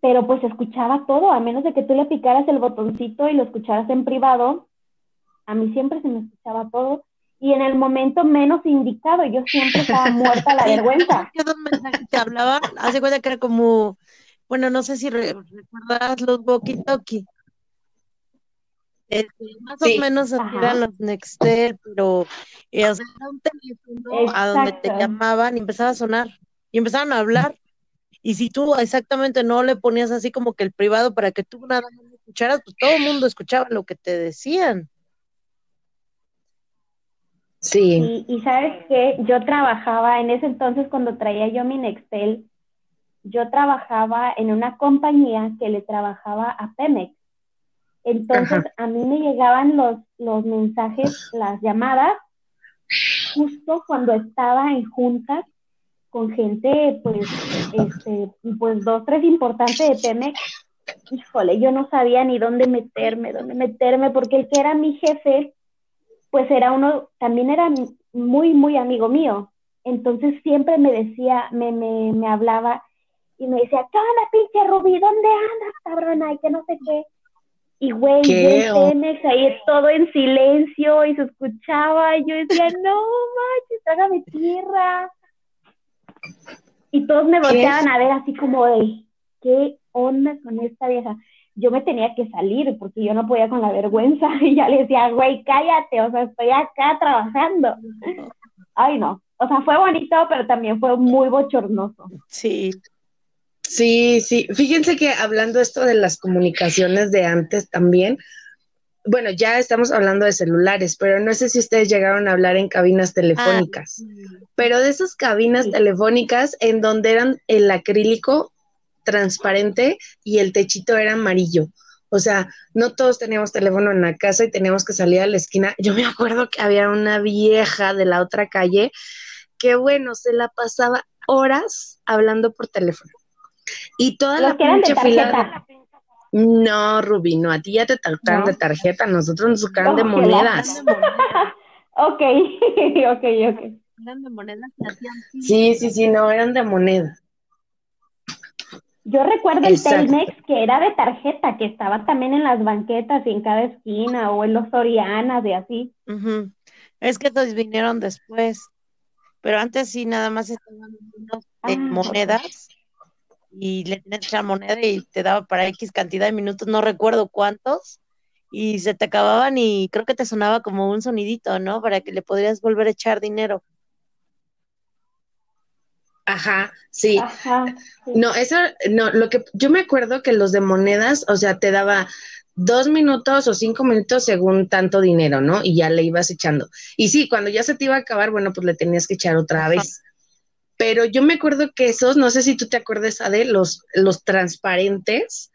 pero pues escuchaba todo, a menos de que tú le picaras el botoncito y lo escucharas en privado, a mí siempre se me escuchaba todo, y en el momento menos indicado, yo siempre estaba muerta a la vergüenza. Te hablaban, hace cuenta que era como, bueno, no sé si re- recuerdas los walkie-talkie. Este, más Sí. o menos así eran los Nextel, pero eh, o sea, era un teléfono a donde te llamaban y empezaba a sonar y empezaban a hablar. Y si tú exactamente no le ponías así como que el privado para que tú nada más escucharas, pues todo el mundo escuchaba lo que te decían. sí, Y, y sabes qué, yo trabajaba en ese entonces cuando traía yo mi Nextel, yo trabajaba en una compañía que le trabajaba a Pemex. Entonces a mí me llegaban los, los mensajes, las llamadas, justo cuando estaba en juntas con gente, pues, este, pues dos, tres importantes de Pemex. Híjole, yo no sabía ni dónde meterme, dónde meterme, porque el que era mi jefe, pues era uno, también era muy, muy amigo mío. Entonces siempre me decía, me, me, me hablaba y me decía, ¿qué onda, pinche Rubí? ¿Dónde andas, cabrona? Y que no sé qué. Y güey, ¿Qué yo Pemex, ahí todo en silencio y se escuchaba. Y yo decía, no manches, trágame tierra. Y todos me volteaban a ver así como de, ¿qué onda con esta vieja? yo me tenía que salir porque yo no podía con la vergüenza y ya le decía, güey, cállate, o sea, estoy acá trabajando. Ay, no. O sea, fue bonito, pero también fue muy bochornoso. Sí. Sí, sí. Fíjense que hablando esto de las comunicaciones de antes también, bueno, ya estamos hablando de celulares, pero no sé si ustedes llegaron a hablar en cabinas telefónicas, pero de esas cabinas telefónicas en donde eran el acrílico transparente y el techito era amarillo. O sea, no todos teníamos teléfono en la casa y teníamos que salir a la esquina. Yo me acuerdo que había una vieja de la otra calle que, bueno, se la pasaba horas hablando por teléfono. Y toda Los la que eran de pinche fila. No, Rubí, no, a ti ya te tocaron No. de tarjeta, nosotros nos tocaron de monedas. Ok, ok, ok. Eran de monedas Sí, sí, sí, no, eran de moneda. Yo recuerdo el. Telmex que era de tarjeta, que estaba también en las banquetas y en cada esquina, o en los Sorianas y así. Es que estos vinieron después, pero antes sí nada más estaban unos de Ah, monedas y le tenías que echar moneda y te daba para X cantidad de minutos, no recuerdo cuántos, y se te acababan y creo que te sonaba como un sonidito, ¿no? Para que le podrías volver a echar dinero. Ajá, sí. Ajá. sí. No, eso, no, lo que yo me acuerdo que los de monedas, o sea, te daba dos minutos o cinco minutos según tanto dinero, ¿no? Y ya le ibas echando. Y sí, cuando ya se te iba a acabar, bueno, pues le tenías que echar otra Ajá. vez. Pero yo me acuerdo que esos, no sé si tú te acuerdas, Ade, los, los transparentes,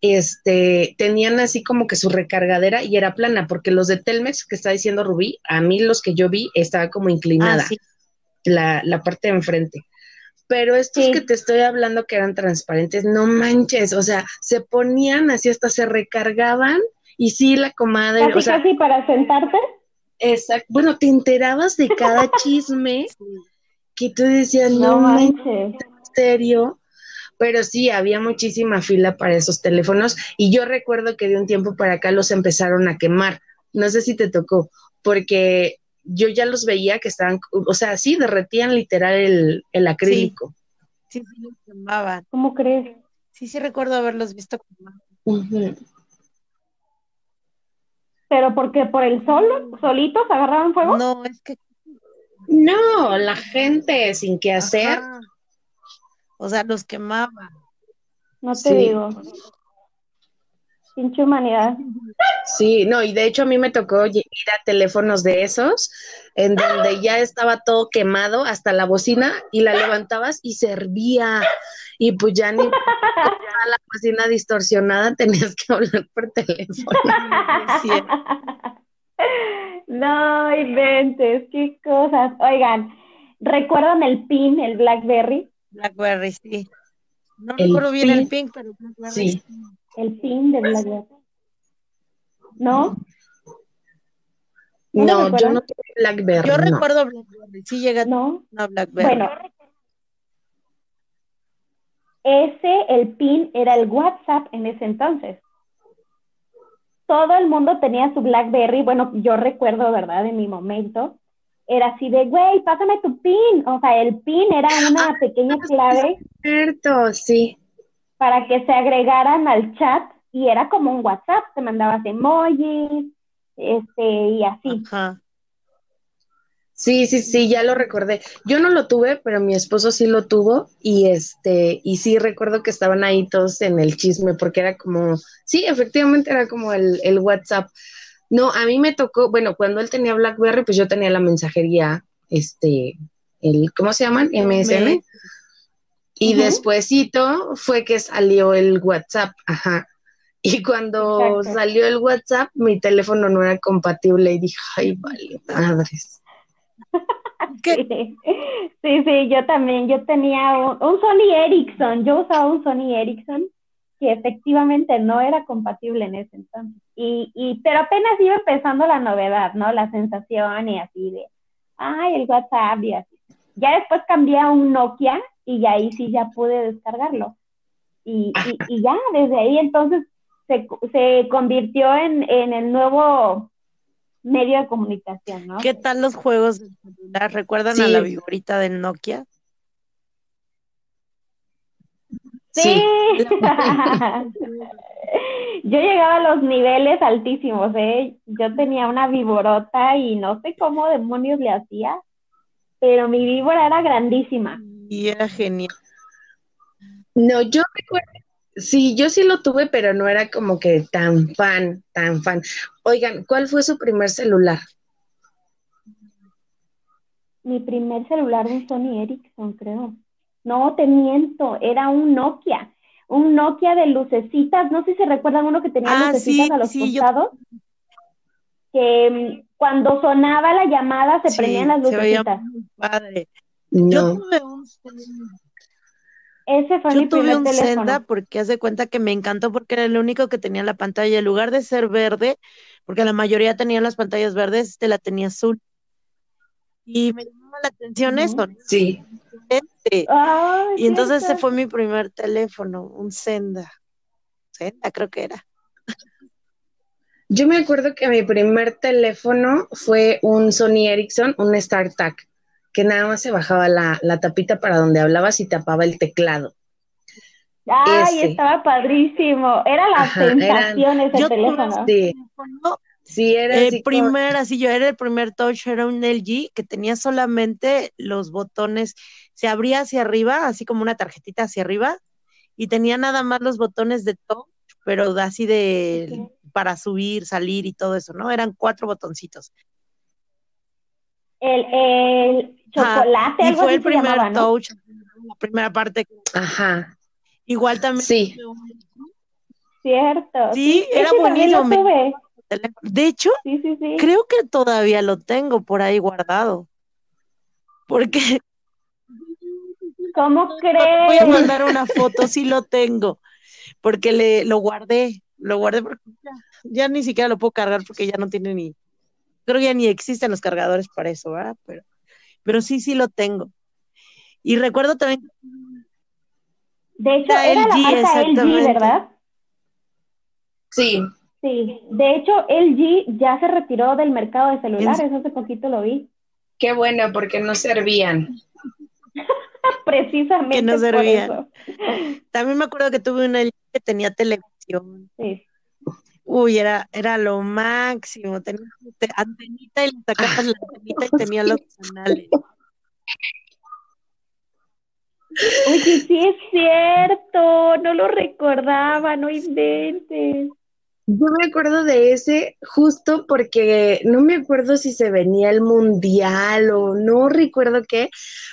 este, tenían así como que su recargadera y era plana, porque los de Telmex que está diciendo Rubí, a mí los que yo vi estaba como Ah, inclinada, sí. la, la parte de enfrente. Pero estos Sí. que te estoy hablando que eran transparentes, no manches, o sea, se ponían así hasta se recargaban y sí, la comadre, Casi, o sea, casi para sentarte. exacto, bueno, te enterabas de cada chisme que tú decías, No no manches. ¿en serio? Pero sí, había muchísima fila para esos teléfonos y yo recuerdo que de un tiempo para acá los empezaron a quemar. No sé si te tocó, porque yo ya los veía que estaban, o sea, sí, derretían literal el, el acrílico. Sí, sí, los quemaban. ¿Cómo crees? Sí, sí recuerdo haberlos visto quemar. Ujú. ¿Pero porque por el sol, solitos agarraban fuego? No, es que No, la gente sin qué hacer. Ajá. O sea, los quemaban. No te Sí. digo. Pinche humanidad. Sí, no, y de hecho a mí me tocó ir a teléfonos de esos, en donde ya estaba todo quemado hasta la bocina y la levantabas y servía. Y pues ya ni ya la bocina distorsionada tenías que hablar por teléfono. No inventes, qué cosas. Oigan, ¿recuerdan el PIN, el BlackBerry? Blackberry, sí. No El recuerdo bien el pin, pero Blackberry Sí. El PIN de BlackBerry. ¿No? ¿No No, yo no tuve BlackBerry, Yo no. recuerdo Blackberry, sí llegué a ¿No? una Blackberry. Bueno, ese, el PIN, era el WhatsApp en ese entonces. Todo el mundo tenía su BlackBerry. Bueno, yo recuerdo, ¿verdad? En mi momento, era así de, güey, pásame tu PIN. O sea, el PIN era una pequeña clave Cierto, sí. para que se agregaran al chat y era como un WhatsApp. Te mandabas emojis, este, y así. Ajá. Sí, sí, sí, ya lo recordé. Yo no lo tuve, pero mi esposo sí lo tuvo y este, y sí recuerdo que estaban ahí todos en el chisme porque era como, sí, efectivamente era como el, el WhatsApp. No, a mí me tocó, bueno, cuando él tenía BlackBerry, pues yo tenía la mensajería, este, el, ¿cómo se llaman? MSN. Me- Y despuesito fue que salió el WhatsApp, ajá. Y cuando Exacto. salió el WhatsApp, mi teléfono no era compatible y dije, ay, vale, madres. Sí, sí, yo también, yo tenía un, un Sony Ericsson, yo usaba un Sony Ericsson que efectivamente no era compatible en ese entonces. Y, y, pero apenas iba empezando la novedad, ¿no? La sensación y así de, ay, el WhatsApp y así. Ya después cambié a un Nokia y ahí sí ya pude descargarlo. Y, y, y ya, desde ahí entonces se, se convirtió en, en el nuevo medio de comunicación, ¿no? ¿Qué tal los juegos de celular? ¿Recuerdan a la viborita del Nokia? Sí. Yo llegaba a los niveles altísimos, ¿eh? Yo tenía una víborota y no sé cómo demonios le hacía, pero mi víbora era grandísima. Y era genial. No, yo recuerdo, sí, yo sí lo tuve, pero no era como que tan fan, tan fan. Oigan, ¿cuál fue su primer celular? Mi primer celular un Sony Ericsson, creo. No, te miento, era un Nokia. Un Nokia de lucecitas, no sé si se recuerdan uno que tenía Ah, lucecitas sí, a los sí, yo- costados. Que mm, cuando sonaba la llamada se Sí, prendían las se veía lucecitas. muy padre. Yo No. tuve un Ese fue Yo mi tuve un teléfono. Senda porque haz de cuenta que me encantó porque era el único que tenía la pantalla, en lugar de ser verde, porque la mayoría tenían las pantallas verdes, este la tenía azul. Y me llamaba la atención Ujú. eso, ¿no? Sí. Este, Ay, Y entonces ese fue mi primer teléfono, un Senda. Senda creo que era. Yo me acuerdo que mi primer teléfono fue un Sony Ericsson, un StarTAC, que nada más se bajaba la, la tapita para donde hablabas y tapaba el teclado. Ay, ese. estaba padrísimo. Era la Ajá, eran- ese teléfono. un Sí, era el así como- primer, así yo era el primer touch, era un LG que tenía solamente los botones, se abría hacia arriba, así como una tarjetita hacia arriba, y tenía nada más los botones de touch, pero así de para subir, salir y todo eso, ¿no? Eran cuatro botoncitos. El, el Chocolate, y algo fue así el se primer llamaba, ¿no? touch, la primera parte. Ajá, Igual también. sí. Cierto. Sí, era me- teléfono. De hecho, Sí, sí, sí. creo que todavía lo tengo por ahí guardado. Porque ¿Cómo voy a crees? mandar una foto, sí lo tengo, porque le lo guardé, lo guardé porque ya, ya ni siquiera lo puedo cargar porque ya no tiene ni, creo que ya ni existen los cargadores para eso, ¿verdad? Pero, pero sí, sí lo tengo. Y recuerdo también, De hecho, Era era la LG, marca LG, exactamente. ¿verdad? Sí, Sí. De hecho, LG ya se retiró del mercado de celulares. Hace poquito lo vi. qué bueno, porque no servían. Precisamente Que no por servían. eso. también me acuerdo que tuve una LG que tenía televisión. Sí. Uy, era, era lo máximo, tenía te- antenita y le sacabas la antenita y tenía los canales. Oye, sí es cierto. No lo recordaba. No inventes. Yo me acuerdo de ese justo porque no me acuerdo si se venía el mundial o no recuerdo qué,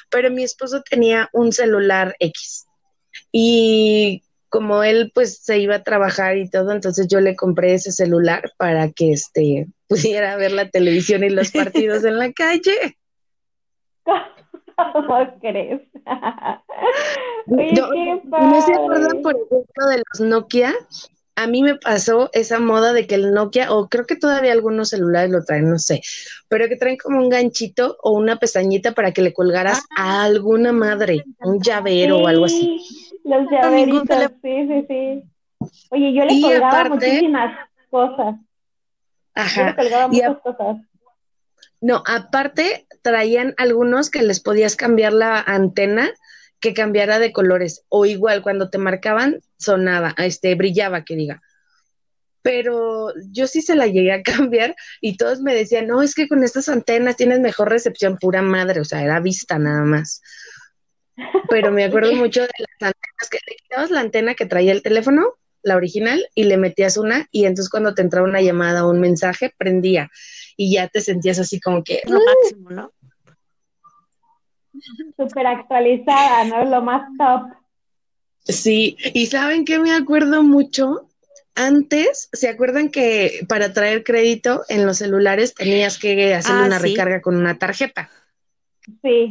pero mi esposo tenía un celular X y como él pues se iba a trabajar y todo, entonces yo le compré ese celular para que este pudiera ver la televisión y los partidos en la calle. ¿Cómo crees? Oye, No, qué ¿No se acuerdan, por ejemplo, de los Nokia? A mí me pasó esa moda de que el Nokia, o creo que todavía algunos celulares lo traen, no sé, pero que traen como un ganchito o una pestañita para que le colgaras a alguna madre, un llavero o algo así. Los llaveritos, sí, sí, sí. Oye, yo le colgaba aparte- muchísimas cosas. Yo le Ajá. colgaba a- muchas cosas. No, aparte traían algunos que les podías cambiar la antena que cambiara de colores o igual cuando te marcaban sonaba, este brillaba que diga. Pero yo sí se la llegué a cambiar y todos me decían, "No, es que con estas antenas tienes mejor recepción pura madre", o sea, era vista nada más. Pero me acuerdo mucho de las antenas que le quitabas la antena que traía el teléfono, la original, y le metías una y entonces cuando te entraba una llamada o un mensaje prendía y ya te sentías así como que Es lo máximo, ¿no? Súper actualizada, ¿no? Lo más top. Sí, y ¿saben qué me acuerdo mucho? Antes, ¿se acuerdan que para traer crédito en los celulares tenías que hacer Ah, una sí. recarga con una tarjeta? Sí.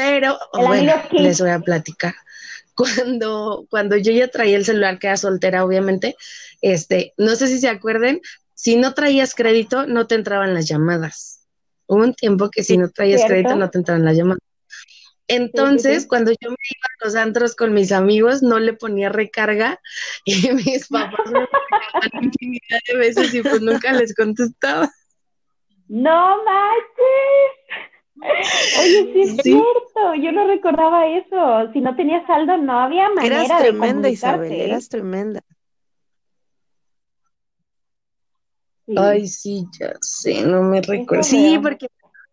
Pero, bueno, les voy a platicar. Cuando, cuando yo ya traía el celular, que era soltera, obviamente, este, no sé si se acuerden, si no traías crédito, no te entraban las llamadas. Hubo un tiempo que si no traías ¿Cierto? crédito, no te entraban las llamadas. Entonces, sí. cuando yo me iba a los antros con mis amigos, no le ponía recarga y mis papás me marcaban infinidad de veces y pues nunca les contestaba. No manches. Oye, sí es cierto, yo no recordaba eso. Si no tenías saldo, no había manera Eras de tremenda, Isabel, eras tremenda. Sí. Ay, sí, ya sé, no me recuerdo. Sí, porque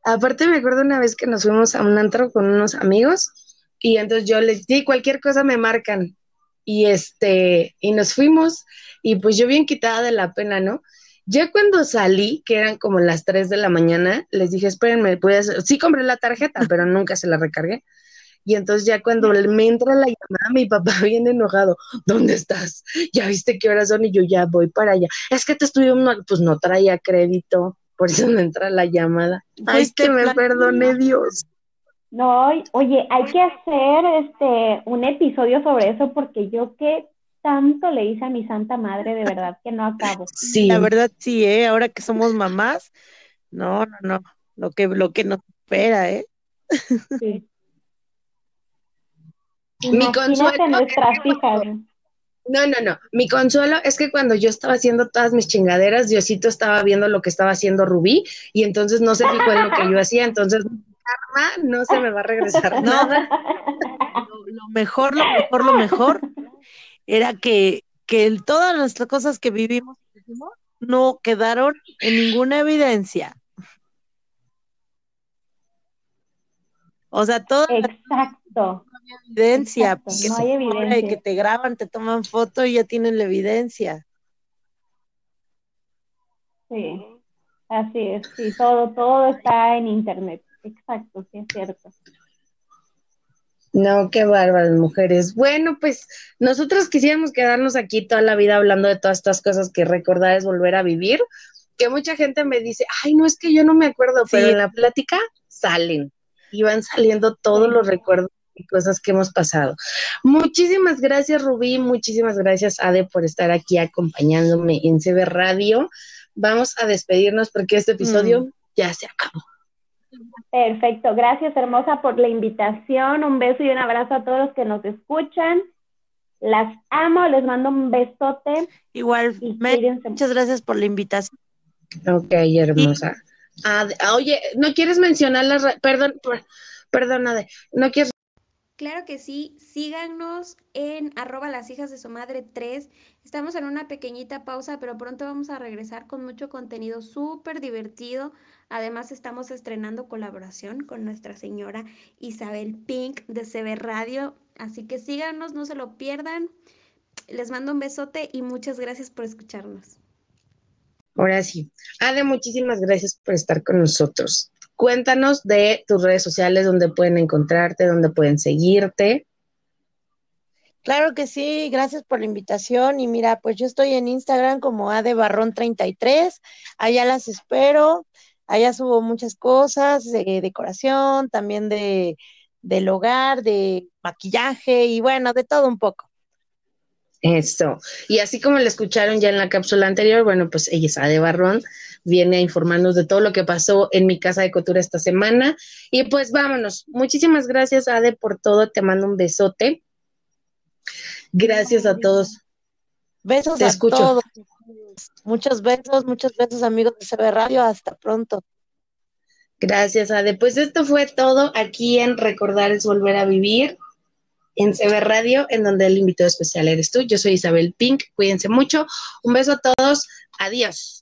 aparte me acuerdo una vez que nos fuimos a un antro con unos amigos y entonces yo les di cualquier cosa me marcan y este y nos fuimos y pues yo bien quitada de la pena, ¿no? Ya cuando salí, que eran como las 3 de la mañana, les dije, espérenme, hacer-". sí compré la tarjeta, pero nunca se la recargué. Y entonces ya cuando me entra la llamada, mi papá viene enojado, ¿dónde estás? ¿Ya viste qué horas son? Y yo ya voy para allá. Es que te estuve, pues no traía crédito, por eso me entra la llamada. Ay, Pues, que me plan- perdone Dios. No, oye, hay que hacer este un episodio sobre eso porque yo que tanto le hice a mi santa madre, de verdad que no acabo. Sí, La verdad sí, ¿eh? Ahora que somos mamás, no, no, no, lo que, lo que nos espera, ¿eh? Sí. Mi consuelo nuestras es que hijas. No, no, no. Mi consuelo es que cuando yo estaba haciendo todas mis chingaderas, Diosito estaba viendo lo que estaba haciendo Rubí y entonces no se fijó en lo que yo hacía, entonces karma no se me va a regresar nada. Lo, lo mejor, lo mejor, lo mejor era que, que el- todas las cosas que vivimos no quedaron en ninguna evidencia. O sea, toda la Exacto. evidencia, exacto, porque no se hay evidencia. que te graban, te toman foto y ya tienen la evidencia. Sí. Así es, sí, todo, todo está en internet. Exacto, sí es cierto. No, qué bárbaras mujeres. Bueno, pues nosotros quisiéramos quedarnos aquí toda la vida hablando de todas estas cosas que recordar es volver a vivir, que mucha gente me dice, ay, no es que yo no me acuerdo, pero en la plática salen y van saliendo todos los recuerdos y cosas que hemos pasado. Muchísimas gracias, Rubí, muchísimas gracias, Ade, por estar aquí acompañándome en CB Radio. Vamos a despedirnos porque este episodio ya se acabó. Perfecto, gracias hermosa por la invitación. Un beso y un abrazo a todos los que nos escuchan. Las amo, les mando un besote Igual, muchas gracias por la invitación. Ok, hermosa. Ade- ah, oye, ¿no quieres mencionar las... Perdón, per- perdón, Ade, ¿no quieres Claro que sí, síganos en arroba las hijas de su madre 3. Estamos en una pequeñita pausa, pero pronto vamos a regresar con mucho contenido súper divertido. Además, estamos estrenando colaboración con nuestra señora Isabel Pink de CB Radio. Así que síganos, no se lo pierdan. Les mando un besote y muchas gracias por escucharnos. Ahora sí. Ade, muchísimas gracias por estar con nosotros. Cuéntanos de tus redes sociales, donde pueden encontrarte, donde pueden seguirte. Claro que sí, gracias por la invitación. Y mira, pues yo estoy en Instagram como adebarrón33, allá las espero, allá subo muchas cosas de decoración, también de del hogar, de maquillaje y bueno, de todo un poco. Eso. Y así como lo escucharon ya en la cápsula anterior, bueno, pues ella es Ade Barrón, viene a informarnos de todo lo que pasó en mi casa de costura esta semana. Y pues vámonos. Muchísimas gracias, Ade, por todo. Te mando un besote. Gracias a todos. Besos Te a escucho. todos. Muchos besos, muchos besos amigos de CB Radio, hasta pronto. Gracias, Ade. Pues esto fue todo aquí en Recordar es Volver a Vivir, en CB Radio, en donde el invitado especial eres tú. Yo soy Isabel Pink. Cuídense mucho. Un beso a todos. Adiós.